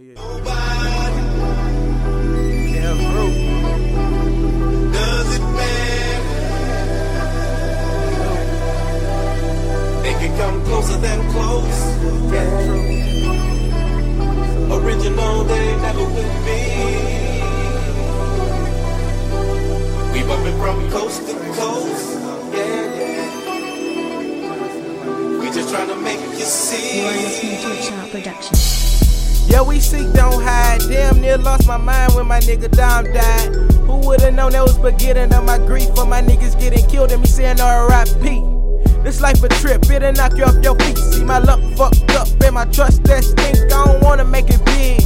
Yeah. Nobody Cam Brew. does it matter. They can come closer than close. Original, they never will be. We bumping from coast to coast. Yeah, yeah. We just trying to make you are listening to child production. Yeah, we seek, don't hide. Damn near lost my mind when my nigga Dom died. Who would've known that was beginning of my grief for my niggas getting killed and me saying R.I.P. This life a trip, it'll knock you off your feet. See my luck fucked up and my trust that stink. I don't wanna make it big.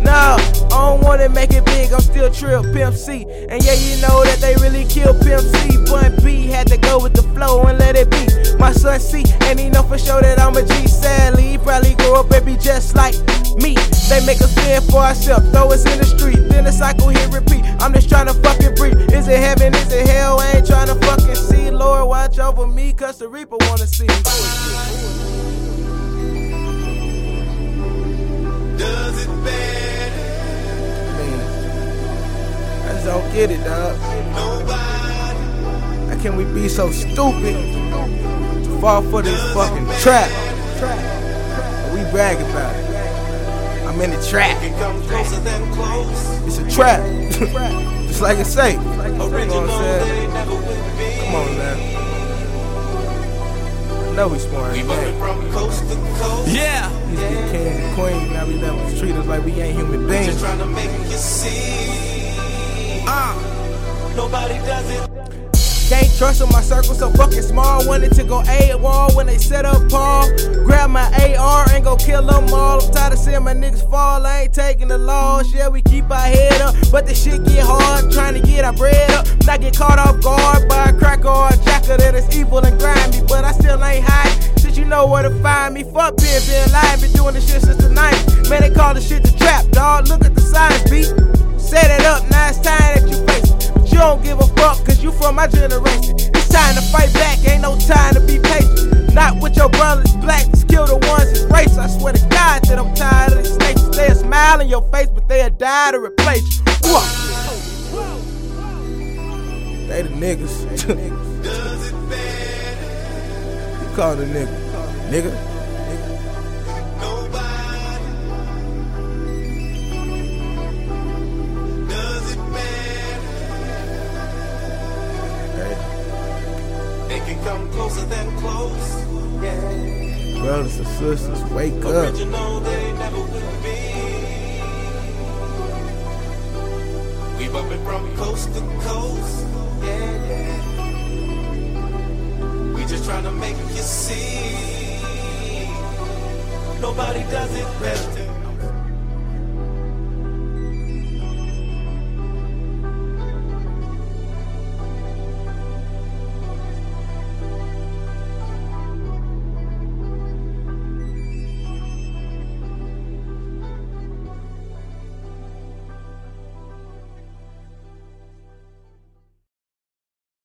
Nah, I don't wanna make it big. I'm still Trill Pimp C. And yeah, you know that they really killed Pimp C. Bun B had to go with the flow and let it be. My son C, and he know for sure that I'm a G. Sadly, he probably grow up and be just like me. They make us fend for ourselves, throw us in the street, then the cycle here repeat. I'm just trying to fucking breathe. Is it heaven? Is it hell? I ain't trying to fucking see. Lord, watch over me, cause the Reaper wanna see. Does it matter? Man, I just don't get it, dog. Nobody How can we be so stupid fall for this fucking trap? And we brag about it. I'm in the trap. can come closer than close. It's a trap. Just like it say. You know what I'm Original, saying? they never will be. Come on, man. I know we smart. We as from coast to coast. Yeah. Used to be kings and queens. Now we let them treat us like we ain't human Just beings. trying to make you see. Uh. Nobody does it. Can't trust in my circle so fucking small. Wanted to go A wall when they set up Paul. Grab my AR and go kill them all. I'm tired of seeing my niggas fall. I ain't taking the loss. Yeah, we keep our head up. But the shit get hard. Trying to get our bread up. Not get caught off guard by a cracker or a jacker that is evil and grimy. But I still ain't hiding. Since you know where to find me. Fuck being been lying. Been doing this shit since the 90s. Man, they call this shit the trap, dog. Look at the signs, beat. Set it up, it's time don't give a fuck, cause you from my generation. It's time to fight back, ain't no time to be patient. Not with your brothers, black, kill the ones that's race. I swear to God that I'm tired of these snakes. They'll smile in your face, but they'll die to replace you. Whoa. They the niggas. You call the nigga. Nigga. Can come closer than close. Yeah. brothers and sisters, wake up. Original, they never will be. We bumping from coast to coast. Yeah, yeah. We just trying to make you see. Nobody does it better.